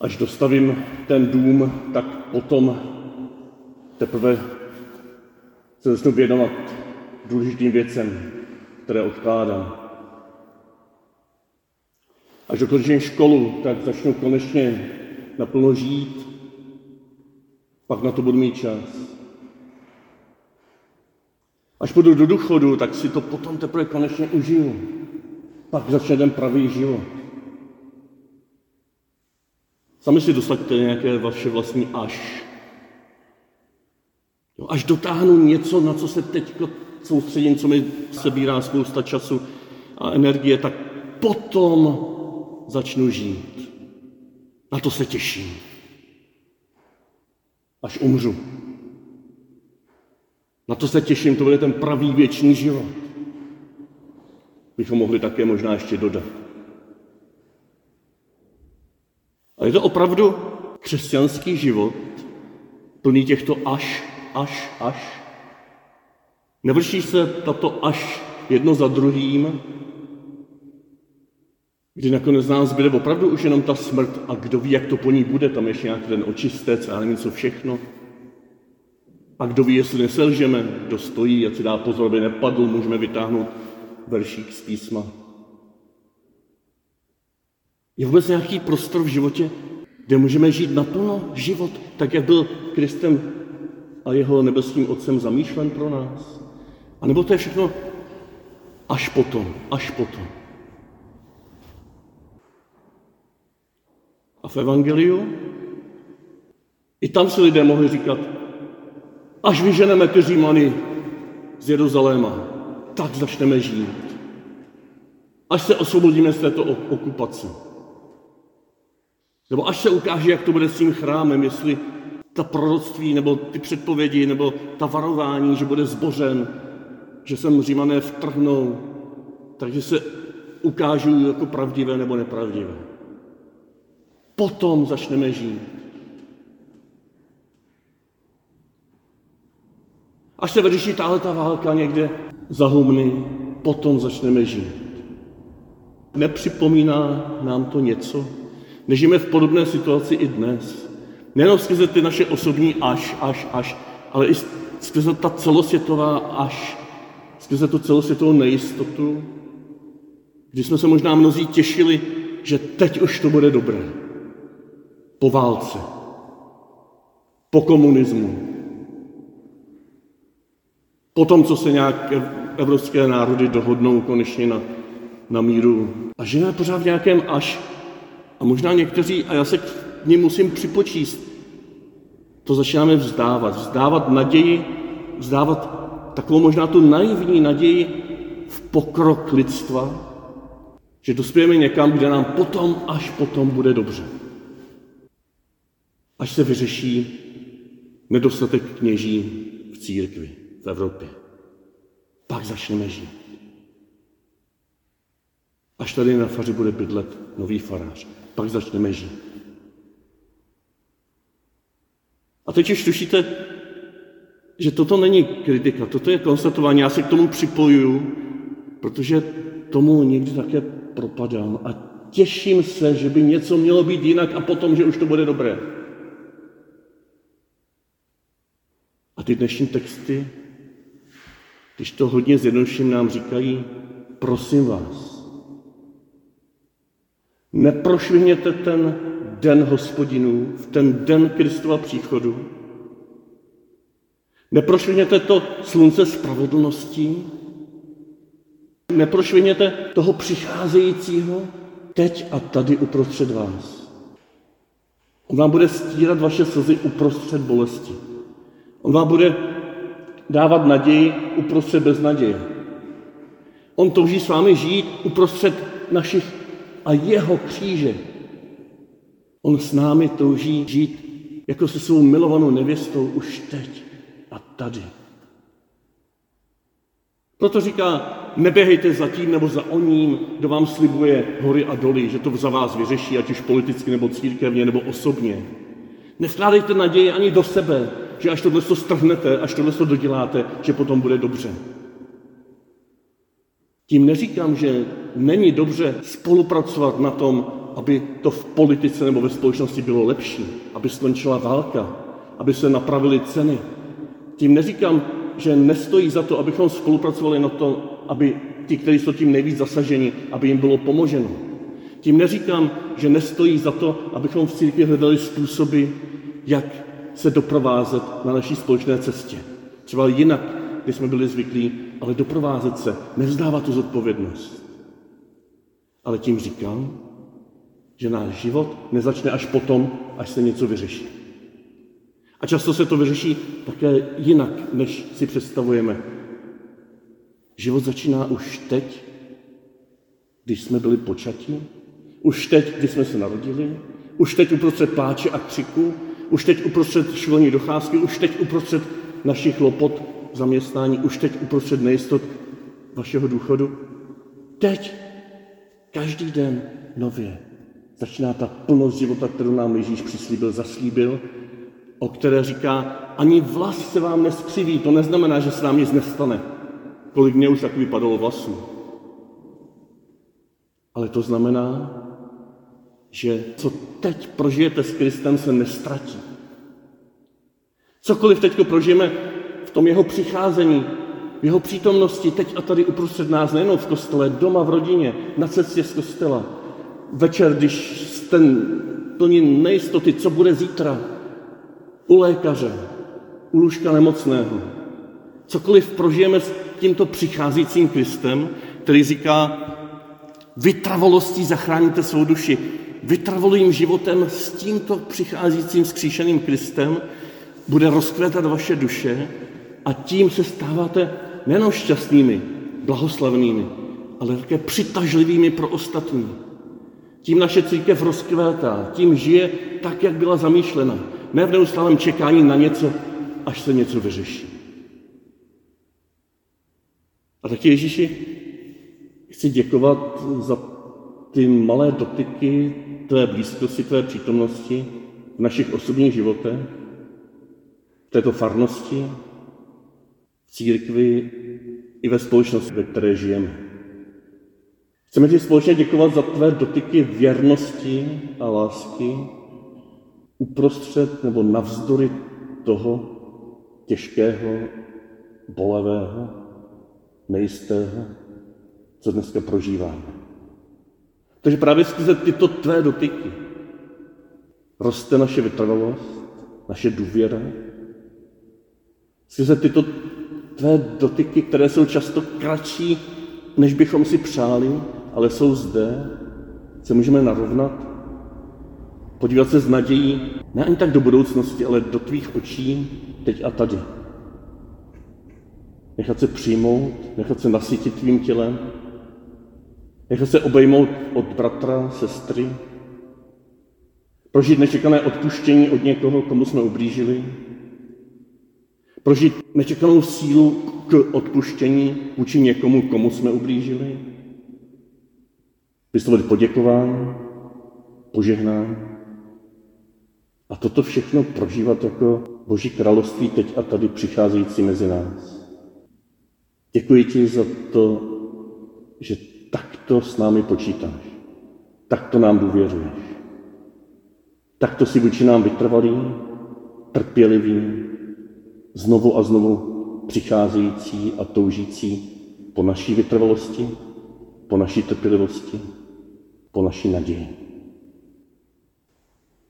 Až dostavím ten dům, tak potom teprve se začnu věnovat důležitým věcem, které odkládám. Až dokončím školu, tak začnu konečně naplno žít, pak na to budu mít čas. Až půjdu do důchodu, tak si to potom teprve konečně užiju. Pak začne ten pravý život. Sami si dosaďte nějaké vaše vlastní až. Jo, až dotáhnu něco, na co se teď soustředím, co mi sebírá spousta času a energie, tak potom začnu žít. Na to se těším. Až umřu. Na to se těším, to bude ten pravý věčný život. Bychom mohli také možná ještě dodat. A je to opravdu křesťanský život, plný těchto až, až, až. Nevrší se tato až jedno za druhým, kdy nakonec nás bude opravdu už jenom ta smrt a kdo ví, jak to po ní bude, tam ještě nějaký ten očistec a nevím co všechno. A kdo ví, jestli neselžeme, kdo stojí, a si dá pozor, aby nepadl, můžeme vytáhnout veršík z písma. Je vůbec nějaký prostor v životě, kde můžeme žít naplno život, tak jak byl Kristem a jeho nebeským Otcem zamýšlen pro nás? A nebo to je všechno až potom, až potom. A v Evangeliu i tam si lidé mohli říkat, až vyženeme ty Římany z Jeruzaléma, tak začneme žít. Až se osvobodíme z této okupace. Nebo až se ukáže, jak to bude s tím chrámem, jestli ta proroctví, nebo ty předpovědi, nebo ta varování, že bude zbořen, že sem římané vtrhnou, takže se ukážou jako pravdivé nebo nepravdivé. Potom začneme žít. Až se vyřeší tahle ta válka někde za humny, potom začneme žít. Nepřipomíná nám to něco? Nežijeme v podobné situaci i dnes. Nejenom skrze ty naše osobní až, až, až, ale i skrze ta celosvětová až, skrze tu celosvětovou nejistotu, kdy jsme se možná mnozí těšili, že teď už to bude dobré. Po válce, po komunismu, po tom, co se nějak evropské národy dohodnou konečně na, na míru. A žijeme pořád v nějakém až. A možná někteří, a já se k ním musím připočíst, to začínáme vzdávat. Vzdávat naději, vzdávat takovou možná tu naivní naději v pokrok lidstva, že dospějeme někam, kde nám potom, až potom bude dobře. Až se vyřeší nedostatek kněží v církvi v Evropě. Pak začneme žít. Tady na faři bude bydlet nový farář. Pak začneme žít. A teď už tušíte, že toto není kritika, toto je konstatování. Já se k tomu připojuju, protože tomu někdy také propadám a těším se, že by něco mělo být jinak a potom, že už to bude dobré. A ty dnešní texty když to hodně zjednoduším, nám říkají, prosím vás, neprošvihněte ten den hospodinů, v ten den Kristova příchodu, neprošvihněte to slunce spravedlnosti, neprošvihněte toho přicházejícího teď a tady uprostřed vás. On vám bude stírat vaše slzy uprostřed bolesti. On vám bude dávat naději uprostřed beznaděje. On touží s vámi žít uprostřed našich a jeho kříže. On s námi touží žít jako se svou milovanou nevěstou už teď a tady. Proto říká, neběhejte za tím nebo za oním, kdo vám slibuje hory a doly, že to za vás vyřeší, ať už politicky nebo církevně nebo osobně. Nevkládejte naději ani do sebe, že až tohle to strhnete, až tohle to doděláte, že potom bude dobře. Tím neříkám, že není dobře spolupracovat na tom, aby to v politice nebo ve společnosti bylo lepší, aby skončila válka, aby se napravily ceny. Tím neříkám, že nestojí za to, abychom spolupracovali na to, aby ti, kteří jsou tím nejvíc zasaženi, aby jim bylo pomoženo. Tím neříkám, že nestojí za to, abychom v církvi hledali způsoby, jak se doprovázet na naší společné cestě. Třeba jinak, když jsme byli zvyklí, ale doprovázet se, nevzdávat tu zodpovědnost. Ale tím říkám, že náš život nezačne až potom, až se něco vyřeší. A často se to vyřeší také jinak, než si představujeme. Život začíná už teď, když jsme byli počatí, už teď, když jsme se narodili, už teď uprostřed pláče a křiku, už teď uprostřed školní docházky, už teď uprostřed našich lopot zaměstnání, už teď uprostřed nejistot vašeho důchodu. Teď, každý den nově, začíná ta plnost života, kterou nám Ježíš přislíbil, zaslíbil, o které říká, ani vlas se vám neskřiví, to neznamená, že se nám nic nestane. Kolik mě už tak vypadalo vlasů. Ale to znamená, že co teď prožijete s Kristem, se nestratí. Cokoliv teď prožijeme v tom jeho přicházení, v jeho přítomnosti, teď a tady uprostřed nás, nejenom v kostele, doma v rodině, na cestě z kostela, večer, když jste plní nejistoty, co bude zítra, u lékaře, u lůžka nemocného. Cokoliv prožijeme s tímto přicházejícím Kristem, který říká, vytravolostí zachráníte svou duši vytrvalým životem s tímto přicházejícím skříšeným Kristem bude rozkvétat vaše duše a tím se stáváte nejen šťastnými, blahoslavnými, ale také přitažlivými pro ostatní. Tím naše církev rozkvétá, tím žije tak, jak byla zamýšlena. Ne v neustálém čekání na něco, až se něco vyřeší. A taky Ježíši chci děkovat za ty malé dotyky tvé blízkosti, tvé přítomnosti v našich osobních životech, v této farnosti, církvi i ve společnosti, ve které žijeme. Chceme ti společně děkovat za tvé dotyky věrnosti a lásky uprostřed nebo navzdory toho těžkého, bolavého, nejistého, co dneska prožíváme. Takže právě skrze tyto tvé dotyky roste naše vytrvalost, naše důvěra. Skrze tyto tvé dotyky, které jsou často kratší, než bychom si přáli, ale jsou zde, se můžeme narovnat, podívat se s nadějí, ne ani tak do budoucnosti, ale do tvých očí, teď a tady. Nechat se přijmout, nechat se nasytit tvým tělem, nechat se obejmout od bratra, sestry, prožít nečekané odpuštění od někoho, komu jsme ublížili, prožít nečekanou sílu k odpuštění vůči někomu, komu jsme ublížili, vyslovit poděkování, požehnání a toto všechno prožívat jako Boží království teď a tady přicházející mezi nás. Děkuji ti za to, že takto s námi počítáš. Takto nám důvěřuješ. Takto si vůči nám vytrvalý, trpělivý, znovu a znovu přicházející a toužící po naší vytrvalosti, po naší trpělivosti, po naší naději.